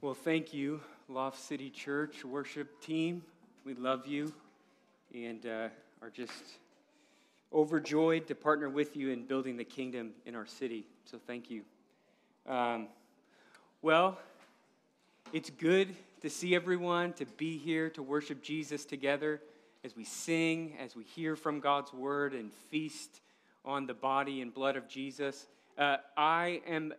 Well, thank you, Loft City Church worship team. We love you and uh, are just overjoyed to partner with you in building the kingdom in our city. So thank you. Um, well, it's good to see everyone, to be here, to worship Jesus together as we sing, as we hear from God's word and feast on the body and blood of Jesus. Uh, I am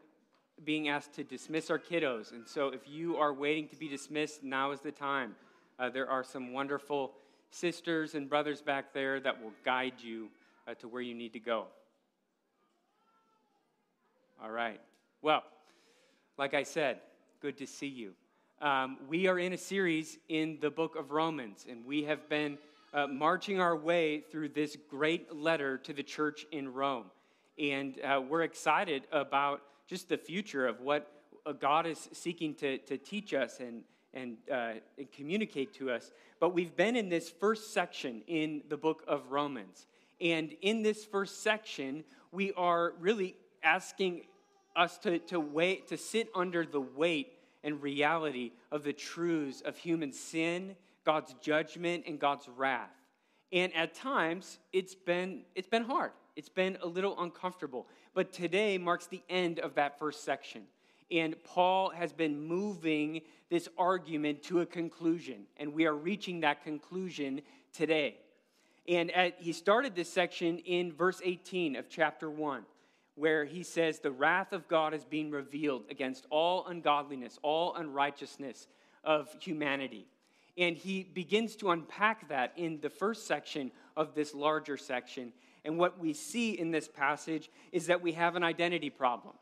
being asked to dismiss our kiddos. And so if you are waiting to be dismissed, now is the time. Uh, there are some wonderful sisters and brothers back there that will guide you uh, to where you need to go. All right. Well, like I said, good to see you. Um, we are in a series in the book of Romans, and we have been uh, marching our way through this great letter to the church in Rome. And uh, we're excited about just the future of what uh, God is seeking to, to teach us and, and, uh, and communicate to us. But we've been in this first section in the book of Romans. And in this first section, we are really asking us to, to wait, to sit under the weight and reality of the truths of human sin, God's judgment, and God's wrath. And at times, it's been, it's been hard. It's been a little uncomfortable. But today marks the end of that first section. And Paul has been moving this argument to a conclusion. And we are reaching that conclusion today. And at, he started this section in verse 18 of chapter 1, where he says, The wrath of God is being revealed against all ungodliness, all unrighteousness of humanity. And he begins to unpack that in the first section of this larger section. And what we see in this passage is that we have an identity problem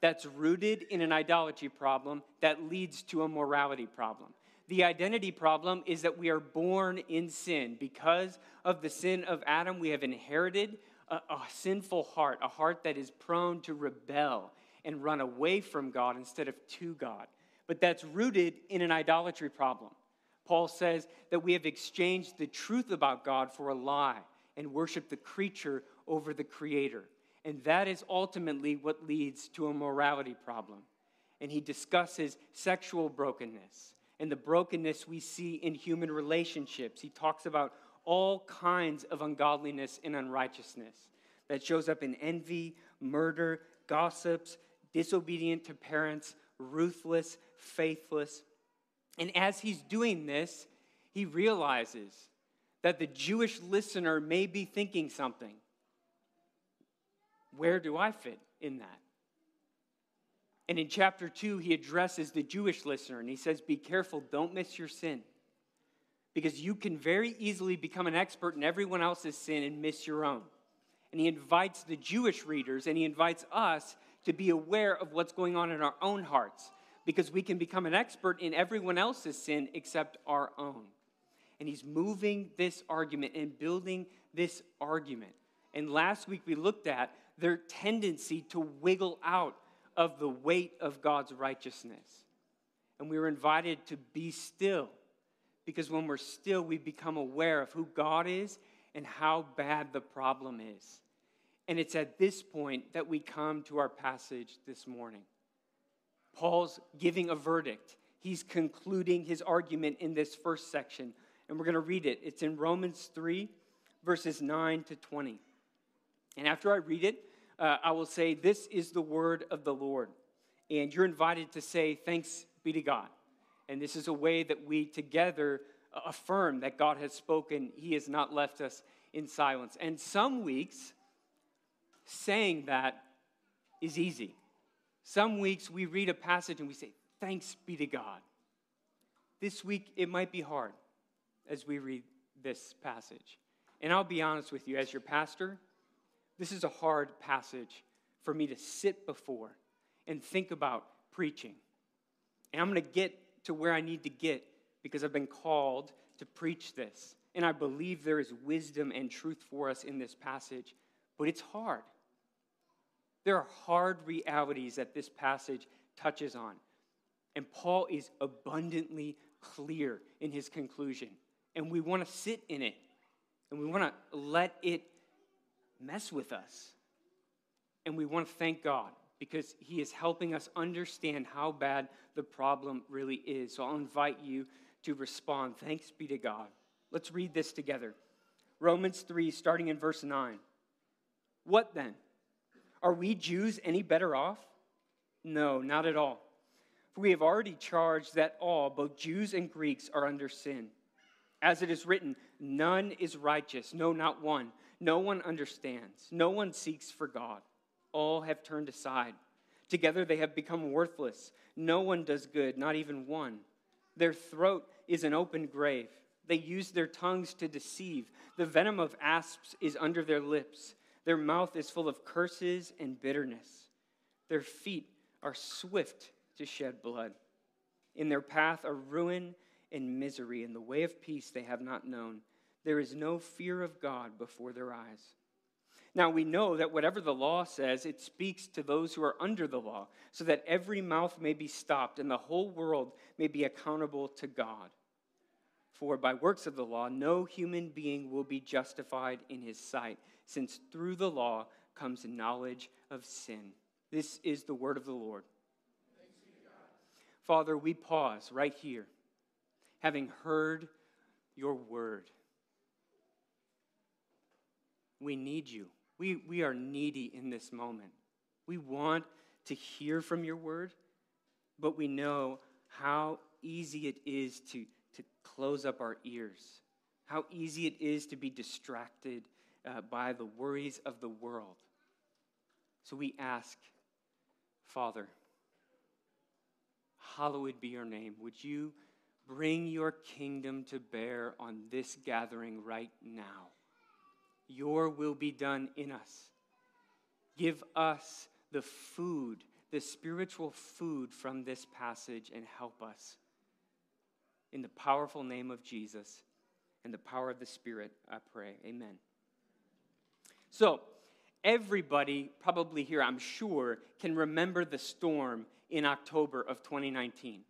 that's rooted in an idolatry problem that leads to a morality problem. The identity problem is that we are born in sin. Because of the sin of Adam, we have inherited a, a, sinful heart, a heart that is prone to rebel and run away from God instead of to God. But that's rooted in an idolatry problem. Paul says that we have exchanged the truth about God for a lie and worship the creature over the creator. And that is ultimately what leads to a morality problem. And he discusses sexual brokenness and the brokenness we see in human relationships. He talks about all kinds of ungodliness and unrighteousness that shows up in envy, murder, gossips, disobedient to parents, ruthless, faithless. And as he's doing this, he realizes that the Jewish listener may be thinking something. Where do I fit in that? And in chapter 2, he addresses the Jewish listener and he says, Be careful, don't miss your sin. Because you can very easily become an expert in everyone else's sin and miss your own. And he invites the Jewish readers and he invites us to be aware of what's going on in our own hearts because we can become an expert in everyone else's sin except our own and he's moving this argument and building this argument. And last week we looked at their tendency to wiggle out of the weight of God's righteousness. And we were invited to be still because when we're still, we become aware of who God is and how bad the problem is. And it's at this point that we come to our passage this morning. Paul's giving a verdict. He's concluding his argument in this first section and we're going to read it. It's in Romans 3, verses 9 to 20. And after I read it, uh, I will say, This is the word of the Lord. And you're invited to say, Thanks be to God. And this is a way that we together affirm that God has spoken. He has not left us in silence. And some weeks, saying that is easy. Some weeks we read a passage and we say, Thanks be to God. This week it might be hard as we read this passage. And I'll be honest with you, as your pastor, this is a hard passage for me to sit before and think about preaching. And I'm going to get to where I need to get because I've been called to preach this. And I believe there is wisdom and truth for us in this passage, but it's hard. There are hard realities that this passage touches on. And Paul is abundantly clear in his conclusion and we want to sit in it and we want to let it mess with us. And we want to thank God because he is helping us understand how bad the problem really is. So I'll invite you to respond. Thanks be to God. Let's read this together. Romans 3, starting in verse 9. What then? Are we Jews any better off? No, not at all. For we have already charged that all, both Jews and Greeks, are under sin. As it is written, none is righteous, no, not one. No one understands, no one seeks for God. All have turned aside. Together they have become worthless. No one does good, not even one. Their throat is an open grave. They use their tongues to deceive. The venom of asps is under their lips. Their mouth is full of curses and bitterness. Their feet are swift to shed blood. In their path are ruin and misery. In the way of peace they have not known. There is no fear of God before their eyes. Now we know that whatever the law says, it speaks to those who are under the law, so that every mouth may be stopped and the whole world may be accountable to God. For by works of the law, no human being will be justified in his sight, since through the law comes knowledge of sin. This is the word of the Lord. Father, we pause right here, having heard your word. We need you. We, we are needy in this moment. We want to hear from your word, but we know how easy it is to, to close up our ears, how easy it is to be distracted uh, by the worries of the world. So we ask, Father, hallowed be your name. Would you bring your kingdom to bear on this gathering right now? Your will be done in us. Give us the food, the spiritual food from this passage, and help us. In the powerful name of Jesus and the power of the Spirit, I pray. Amen. So, everybody probably here, I'm sure, can remember the storm in October of 2019.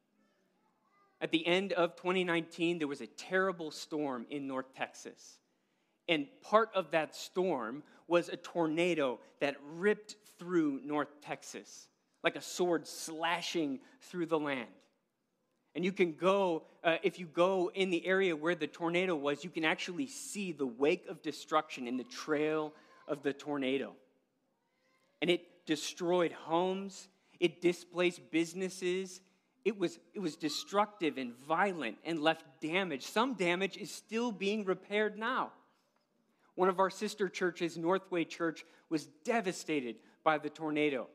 At the end of 2019, there was a terrible storm in North Texas. And part of that storm was a tornado that ripped through North Texas, like a sword slashing through the land. And you can go, uh, if you go in the area where the tornado was, you can actually see the wake of destruction in the trail of the tornado. And it destroyed homes, it displaced businesses. It was, it was destructive and violent and left damage. Some damage is still being repaired now. One of our sister churches, Northway Church, was devastated by the tornado.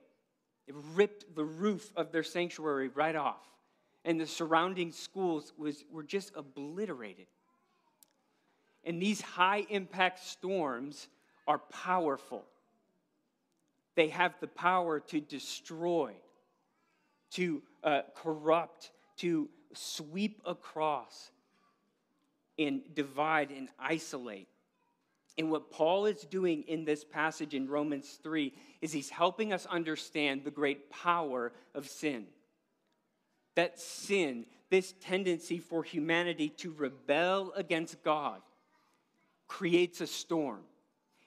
It ripped the roof of their sanctuary right off, and the surrounding schools was, were just obliterated. And these high impact storms are powerful. They have the power to destroy, to uh, corrupt, to sweep across, and divide and isolate. And what Paul is doing in this passage in Romans 3 is he's helping us understand the great power of sin. That sin, this tendency for humanity to rebel against God, creates a storm.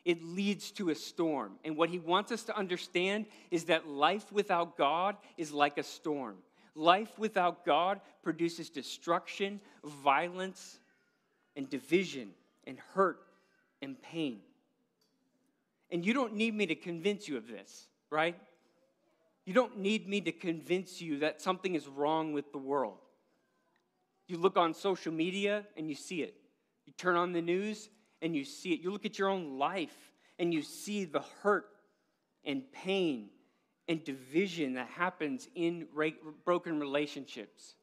It leads to a storm. And what he wants us to understand is that life without God is like a storm. Life without God produces destruction, violence, and division and hurt and pain. And you don't need me to convince you of this, right? You don't need me to convince you that something is wrong with the world. You look on social media and you see it. You turn on the news and you see it. You look at your own life and you see the hurt and pain and division that happens in broken relationships.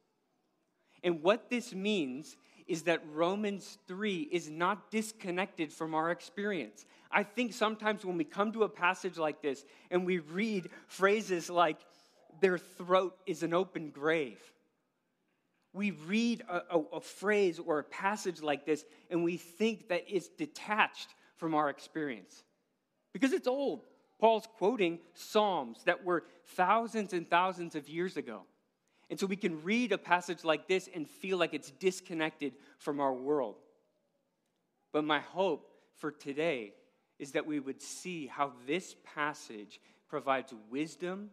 And what this means is that Romans 3 is not disconnected from our experience. I think sometimes when we come to a passage like this and we read phrases like, their throat is an open grave, we read a, a, a, phrase or a passage like this and we think that it's detached from our experience because it's old. Paul's quoting Psalms that were thousands and thousands of years ago. And so we can read a passage like this and feel like it's disconnected from our world. But my hope for today is that we would see how this passage provides wisdom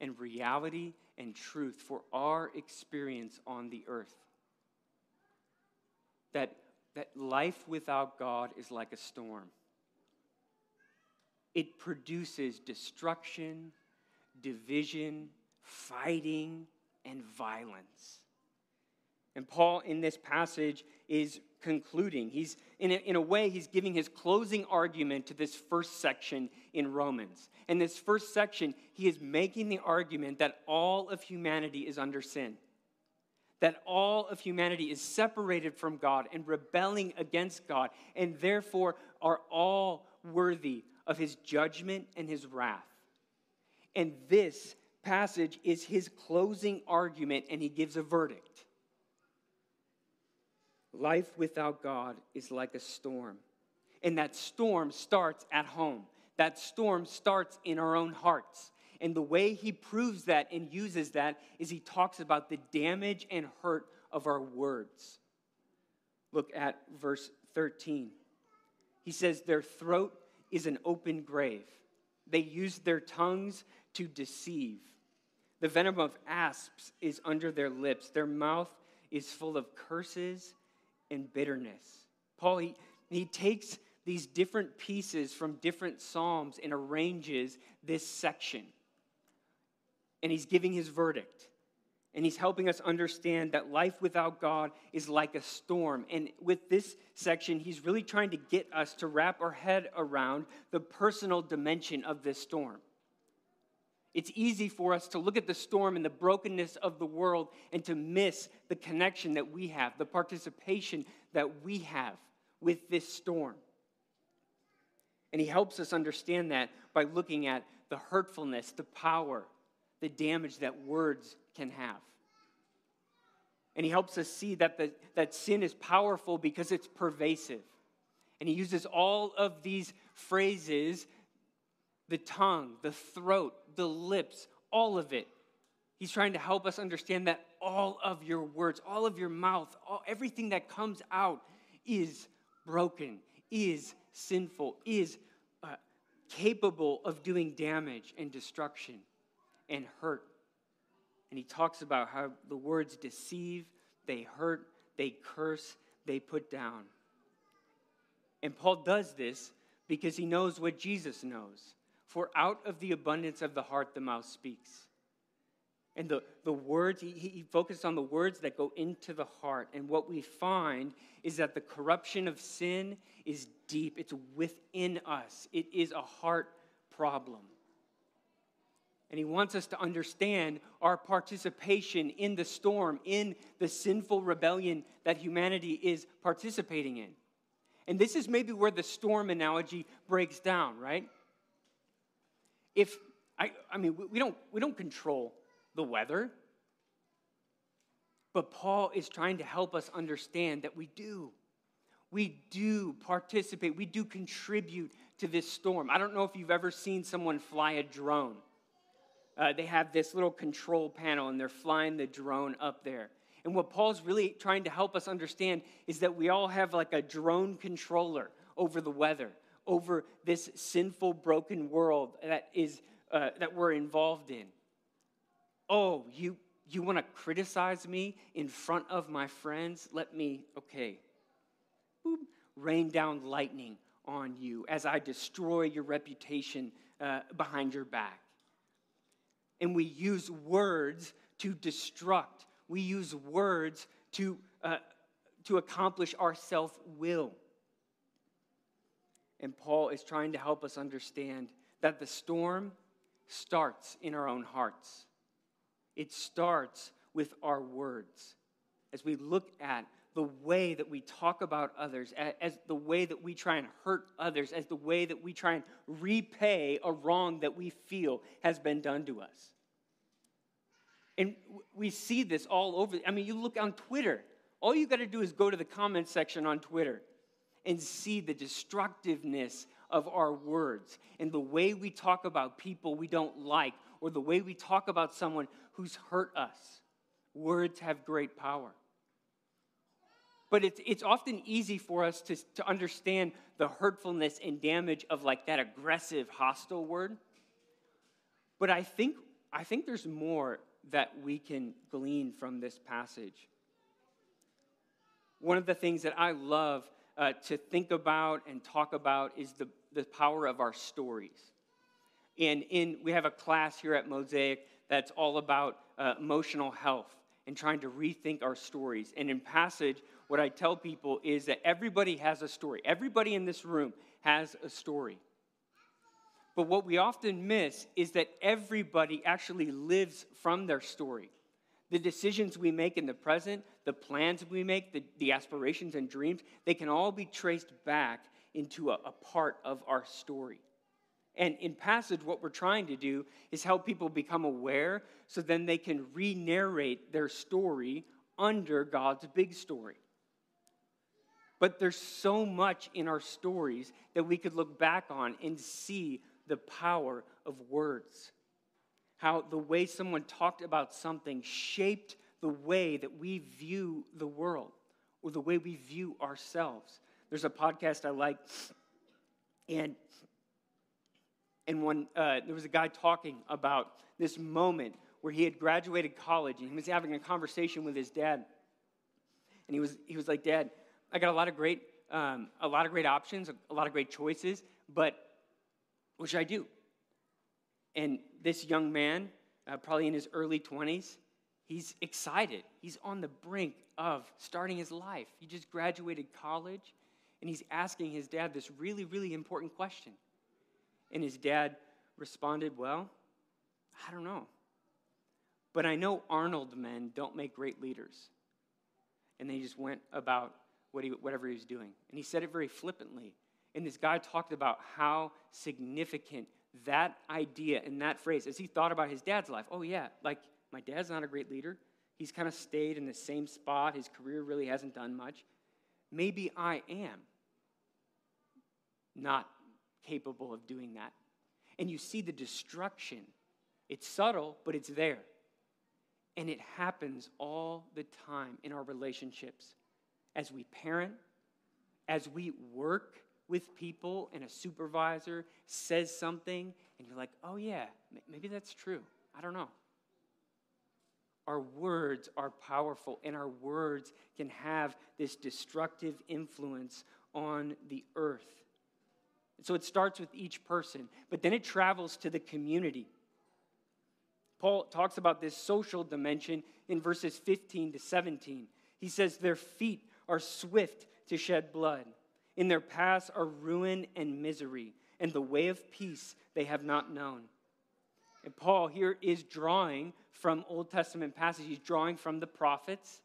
and reality and truth for our experience on the earth. That, that life without God is like a storm. It produces destruction, division, fighting, and violence. And Paul, in this passage, is concluding. He's, in a, in a way, he's giving his closing argument to this first section in Romans. In this first section, he is making the argument that all of humanity is under sin, that all of humanity is separated from God and rebelling against God, and therefore are all worthy of his judgment and his wrath. And this passage is his closing argument, and he gives a verdict. Life without God is like a storm. And that storm starts at home. That storm starts in our own hearts. And the way he proves that and uses that is he talks about the damage and hurt of our words. Look at verse 13. He says, Their throat is an open grave. They use their tongues to deceive. The venom of asps is under their lips. Their mouth is full of curses and bitterness. Paul, he, he takes these different pieces from different Psalms and arranges this section. And he's giving his verdict. And he's helping us understand that life without God is like a storm. And with this section, he's really trying to get us to wrap our head around the personal dimension of this storm. It's easy for us to look at the storm and the brokenness of the world and to miss the connection that we have, the participation that we have with this storm. And he helps us understand that by looking at the hurtfulness, the power, the damage that words can have. And he helps us see that, the, that sin is powerful because it's pervasive. And he uses all of these phrases the tongue, the throat, the lips, all of it. He's trying to help us understand that all of your words, all of your mouth, all, everything that comes out is broken, is sinful, is uh, capable of doing damage and destruction and hurt. And he talks about how the words deceive, they hurt, they curse, they put down. And Paul does this because he knows what Jesus knows. For out of the abundance of the heart, the mouth speaks. And the, the words, he, he focused on the words that go into the heart. And what we find is that the corruption of sin is deep, it's within us, it is a heart problem. And he wants us to understand our participation in the storm, in the sinful rebellion that humanity is participating in. And this is maybe where the storm analogy breaks down, right? If I, I mean, we don't, we don't control the weather, but Paul is trying to help us understand that we do. We do participate, we do contribute to this storm. I don't know if you've ever seen someone fly a drone. Uh, they have this little control panel and they're flying the drone up there. And what Paul's really trying to help us understand is that we all have like a drone controller over the weather over this sinful, broken world that, is, uh, that we're involved in. Oh, you, you want to criticize me in front of my friends? Let me, okay, Boop. rain down lightning on you as I destroy your reputation uh, behind your back. And we use words to destruct, we use words to, uh, to accomplish our self will. And Paul is trying to help us understand that the storm starts in our own hearts. It starts with our words. As we look at the way that we talk about others, as the way that we try and hurt others, as the way that we try and repay a wrong that we feel has been done to us. And we see this all over. I mean, you look on Twitter. All you got to do is go to the comment section on Twitter and see the destructiveness of our words and the way we talk about people we don't like or the way we talk about someone who's hurt us. Words have great power. But it's, it's often easy for us to, to understand the hurtfulness and damage of like that aggressive, hostile word. But I think, I think there's more that we can glean from this passage. One of the things that I love uh, to think about and talk about is the, the power of our stories. And in, we have a class here at Mosaic that's all about uh, emotional health and trying to rethink our stories. And in Passage, what I tell people is that everybody has a story. Everybody in this room has a story. But what we often miss is that everybody actually lives from their story. The decisions we make in the present, the plans we make, the, the aspirations and dreams, they can all be traced back into a, a part of our story. And in Passage, what we're trying to do is help people become aware so then they can re narrate their story under God's big story. But there's so much in our stories that we could look back on and see the power of words. How the way someone talked about something shaped the way that we view the world or the way we view ourselves. There's a podcast I like, and and when uh, there was a guy talking about this moment where he had graduated college and he was having a conversation with his dad, and he was he was like, "Dad, I got a lot of great um, a lot of great options, a lot of great choices, but what should I do?" And this young man, uh, probably in his early 20s, he's excited. He's on the brink of starting his life. He just graduated college, and he's asking his dad this really, really important question. And his dad responded, Well, I don't know. But I know Arnold men don't make great leaders. And then he just went about what he, whatever he was doing. And he said it very flippantly. And this guy talked about how significant that idea and that phrase, as he thought about his dad's life, oh, yeah, like my dad's not a great leader. He's kind of stayed in the same spot. His career really hasn't done much. Maybe I am not capable of doing that. And you see the destruction. It's subtle, but it's there. And it happens all the time in our relationships. As we parent, as we work with people, and a supervisor says something, and you're like, oh, yeah, maybe that's true. I don't know. Our words are powerful, and our words can have this destructive influence on the earth. So it starts with each person, but then it travels to the community. Paul talks about this social dimension in verses 15 to 17. He says, Their feet are swift to shed blood. In their paths are ruin and misery, and the way of peace they have not known. And Paul here is drawing from Old Testament passages, he's drawing from the prophets.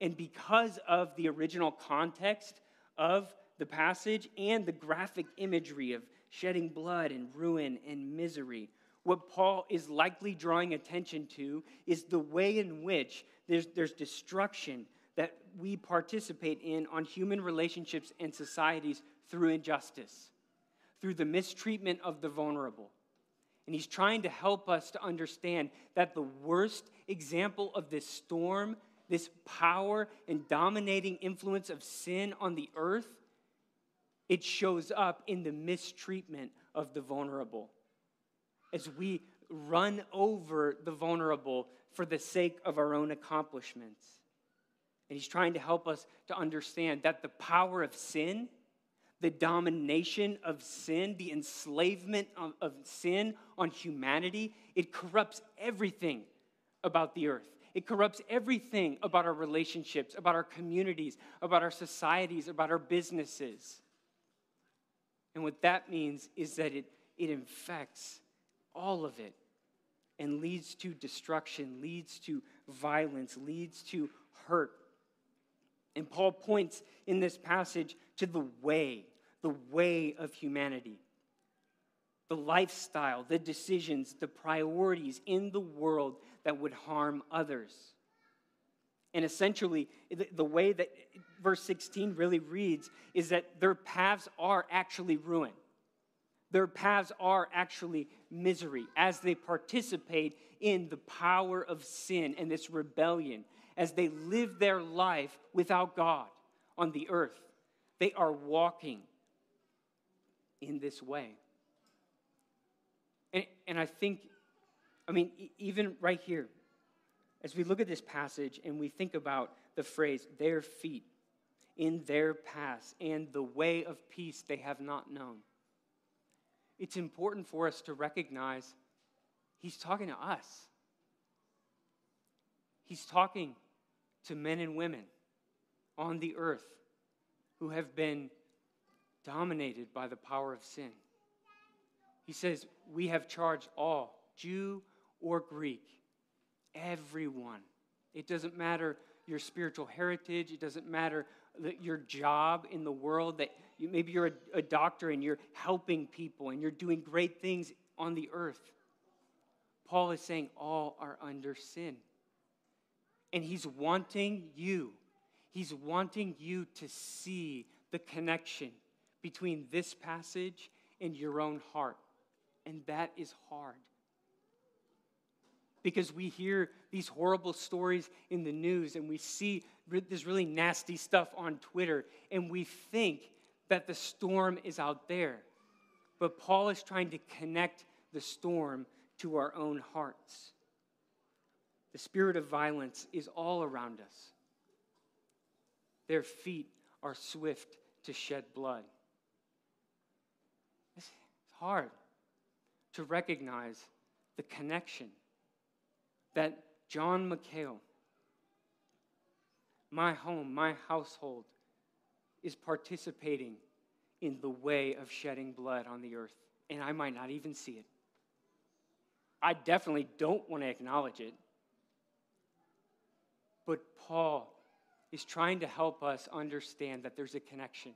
And because of the original context of the passage and the graphic imagery of shedding blood and ruin and misery. What Paul is likely drawing attention to is the way in which there's, there's destruction we participate in on human relationships and societies through injustice, through the mistreatment of the vulnerable. And he's trying to help us to understand that the worst example of this storm, this power and dominating influence of sin on the earth, it shows up in the mistreatment of the vulnerable. As we run over the vulnerable for the sake of our own accomplishments. And he's trying to help us to understand that the power of sin, the domination of sin, the enslavement of, of sin on humanity, it corrupts everything about the earth. It corrupts everything about our relationships, about our communities, about our societies, about our businesses. And what that means is that it, it infects all of it and leads to destruction, leads to violence, leads to hurt. And Paul points in this passage to the way, the way of humanity, the lifestyle, the decisions, the priorities in the world that would harm others. And essentially, the, way that verse 16 really reads is that their paths are actually ruin. Their paths are actually misery as they participate in the power of sin and this rebellion, as they live their life without God on the earth. They are walking in this way. And, and I think I mean, even right here, as we look at this passage and we think about the phrase, their feet in their paths and the way of peace they have not known, it's important for us to recognize he's talking to us. He's talking to men and women on the earth who have been dominated by the power of sin. He says, We have charged all, Jew or Greek, everyone. It doesn't matter your spiritual heritage, it doesn't matter your job in the world, that you, maybe you're a, a doctor and you're helping people and you're doing great things on the earth. Paul is saying all are under sin. And he's wanting you, he's wanting you to see the connection between this passage and your own heart. And that is hard. Because we hear these horrible stories in the news and we see this really nasty stuff on Twitter, and we think that the storm is out there. But Paul is trying to connect the storm to our own hearts. The spirit of violence is all around us. Their feet are swift to shed blood. It's hard to recognize the connection that John McHale, my home, my household, is participating in the way of shedding blood on the earth, and I might not even see it. I definitely don't want to acknowledge it. But Paul is trying to help us understand that there's a connection.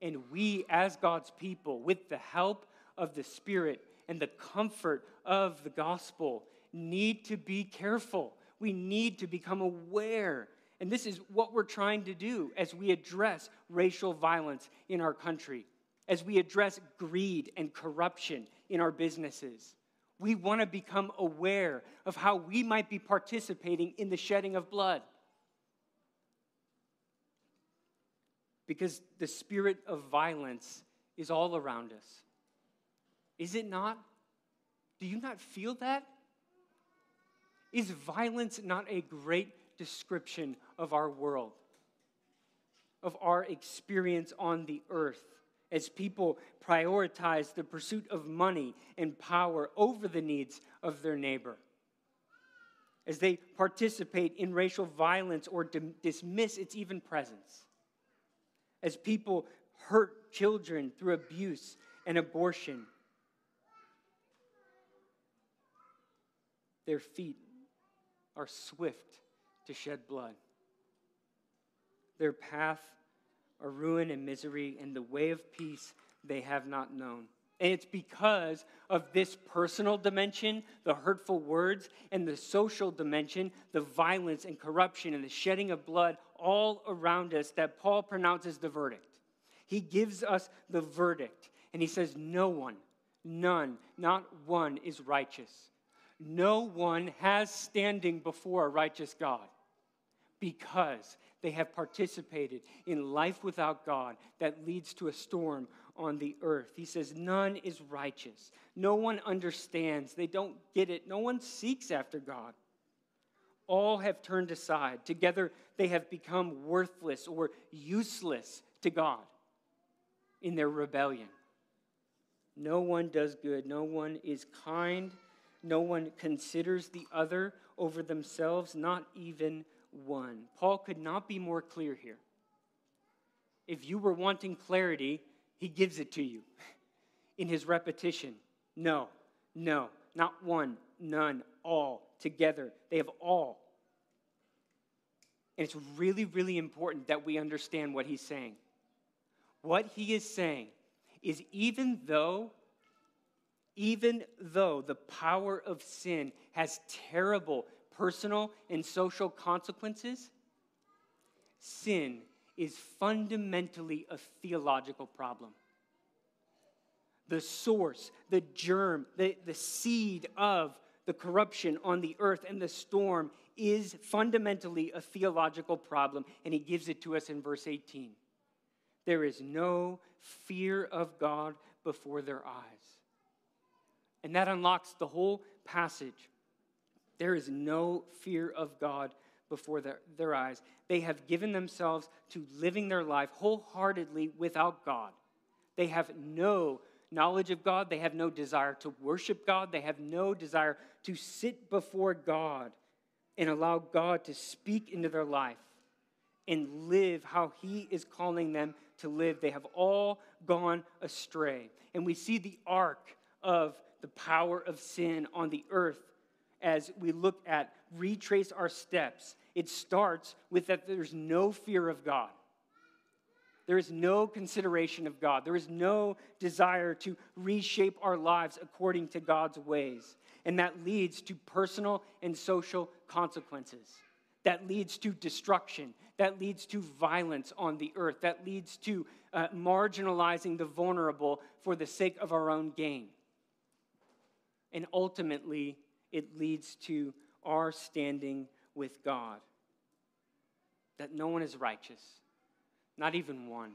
And we, as God's people, with the help of the Spirit and the comfort of the gospel, need to be careful. We need to become aware. And this is what we're trying to do as we address racial violence in our country, as we address greed and corruption in our businesses. We want to become aware of how we might be participating in the shedding of blood. Because the spirit of violence is all around us. Is it not? Do you not feel that? Is violence not a great description of our world, of our experience on the earth? As people prioritize the pursuit of money and power over the needs of their neighbor, as they participate in racial violence or dismiss its even presence, as people hurt children through abuse and abortion, their feet are swift to shed blood. Their path are ruin and misery, and the way of peace they have not known. And it's because of this personal dimension, the hurtful words, and the social dimension, the violence and corruption and the shedding of blood all around us, that Paul pronounces the verdict. He gives us the verdict, and he says, No one, none, not one is righteous no one has standing before a righteous God because they have participated in life without God that leads to a storm on the earth. He says, None is righteous. No one understands. They don't get it. No one seeks after God. All have turned aside. Together, they have become worthless or useless to God in their rebellion. No one does good. No one is kind no one considers the other over themselves, not even one. Paul could not be more clear here. If you were wanting clarity, he gives it to you in his repetition. No, no, not one, none, all, together. They have all. And it's really, really important that we understand what he's saying. What he is saying is even though even though the power of sin has terrible personal and social consequences, sin is fundamentally a theological problem. The source, the germ, the, the seed of the corruption on the earth and the storm is fundamentally a theological problem, and he gives it to us in verse 18. There is no fear of God before their eyes. And that unlocks the whole passage. There is no fear of God before their, their eyes. They have given themselves to living their life wholeheartedly without God. They have no knowledge of God. They have no desire to worship God. They have no desire to sit before God and allow God to speak into their life and live how He is calling them to live. They have all gone astray. And we see the arc of the power of sin on the earth as we look at retrace our steps. It starts with that there's no fear of God. There is no consideration of God. There is no desire to reshape our lives according to God's ways. And that leads to personal and social consequences. That leads to destruction. That leads to violence on the earth. That leads to uh, marginalizing the vulnerable for the sake of our own gain. And ultimately, it leads to our standing with God. That no one is righteous, not even one.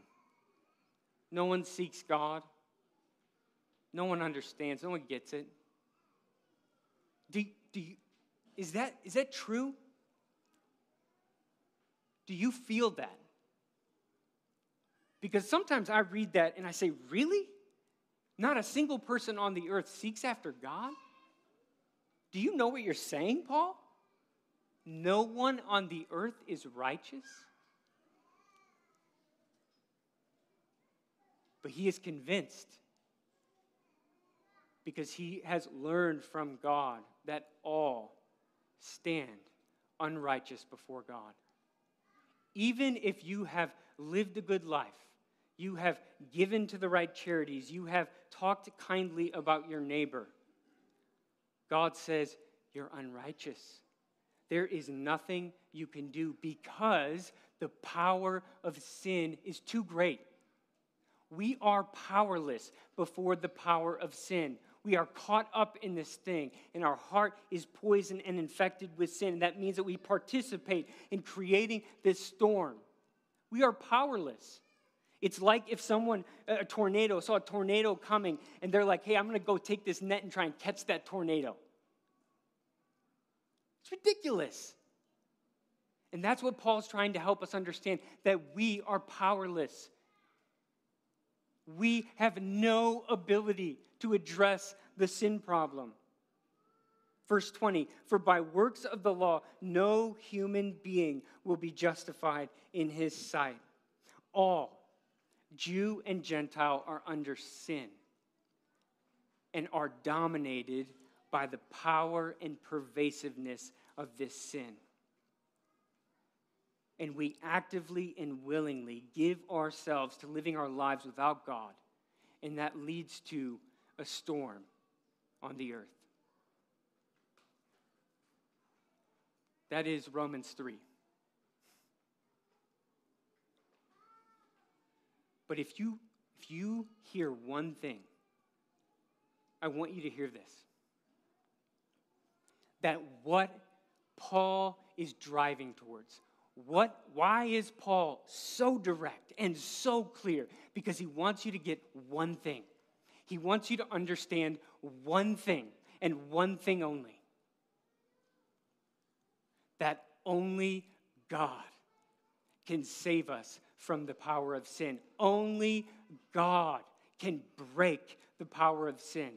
No one seeks God. No one understands. No one gets it. Do, do you, is, that, is that true? Do you feel that? Because sometimes I read that and I say, really? Not a single person on the earth seeks after God? Do you know what you're saying, Paul? No one on the earth is righteous? But he is convinced because he has learned from God that all stand unrighteous before God. Even if you have lived a good life, you have given to the right charities, you have talked kindly about your neighbor, God says, You're unrighteous. There is nothing you can do because the power of sin is too great. We are powerless before the power of sin. We are caught up in this thing, and our heart is poisoned and infected with sin. That means that we participate in creating this storm. We are powerless. It's like if someone, a tornado, saw a tornado coming, and they're like, hey, I'm to go take this net and try and catch that tornado. It's ridiculous. And that's what Paul's trying to help us understand that we are powerless we have no ability to address the sin problem. Verse 20, for by works of the law, no human being will be justified in his sight. All, Jew and Gentile, are under sin and are dominated by the power and pervasiveness of this sin and we actively and willingly give ourselves to living our lives without God, and that leads to a storm on the earth. That is Romans 3. But if you if you hear one thing, I want you to hear this. That what Paul is driving towards, what, why is Paul so direct and so clear? Because he wants you to get one thing. He wants you to understand one thing and one thing only that only God can save us from the power of sin. Only God can break the power of sin.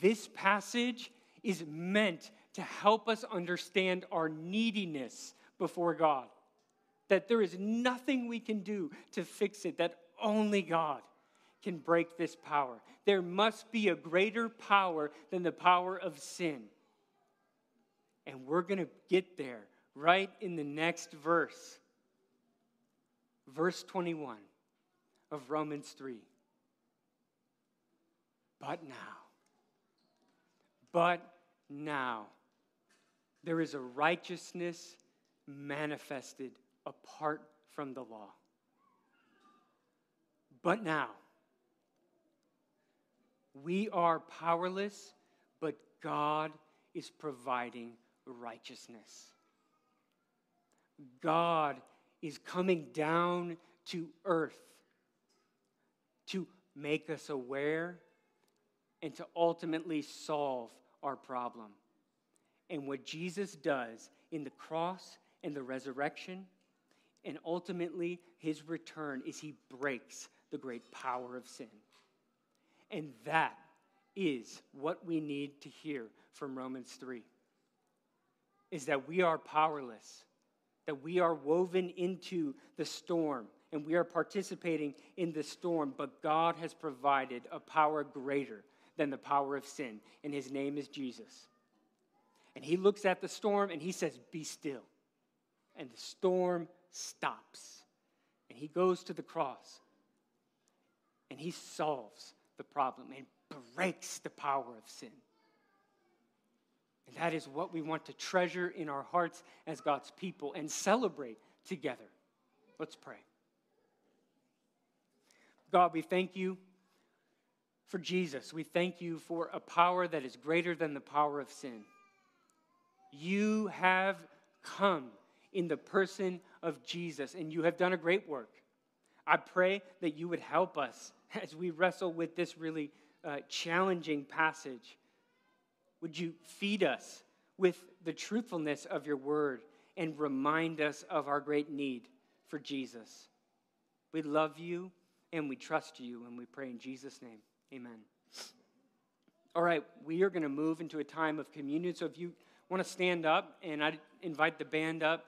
This passage is meant to help us understand our neediness before God. That there is nothing we can do to fix it, that only God can break this power. There must be a greater power than the power of sin. And we're going to get there right in the next verse. Verse 21 of Romans 3. But now, but now, there is a righteousness manifested apart from the law. But now, we are powerless, but God is providing righteousness. God is coming down to earth to make us aware and to ultimately solve our problem. And what Jesus does in the cross and the resurrection, and ultimately his return, is he breaks the great power of sin. And that is what we need to hear from Romans 3 is that we are powerless, that we are woven into the storm and we are participating in the storm, but God has provided a power greater than the power of sin, and his name is Jesus. And he looks at the storm and he says, Be still. And the storm stops. And he goes to the cross and he solves the problem and breaks the power of sin. And that is what we want to treasure in our hearts as God's people and celebrate together. Let's pray. God, we thank you for Jesus. We thank you for a power that is greater than the power of sin. You have come in the person of Jesus, and you have done a great work. I pray that you would help us as we wrestle with this really uh, challenging passage. Would you feed us with the truthfulness of your word and remind us of our great need for Jesus? We love you and we trust you, and we pray in Jesus' name. Amen. All right, we are going to move into a time of communion. So if you want to stand up, and I invite the band up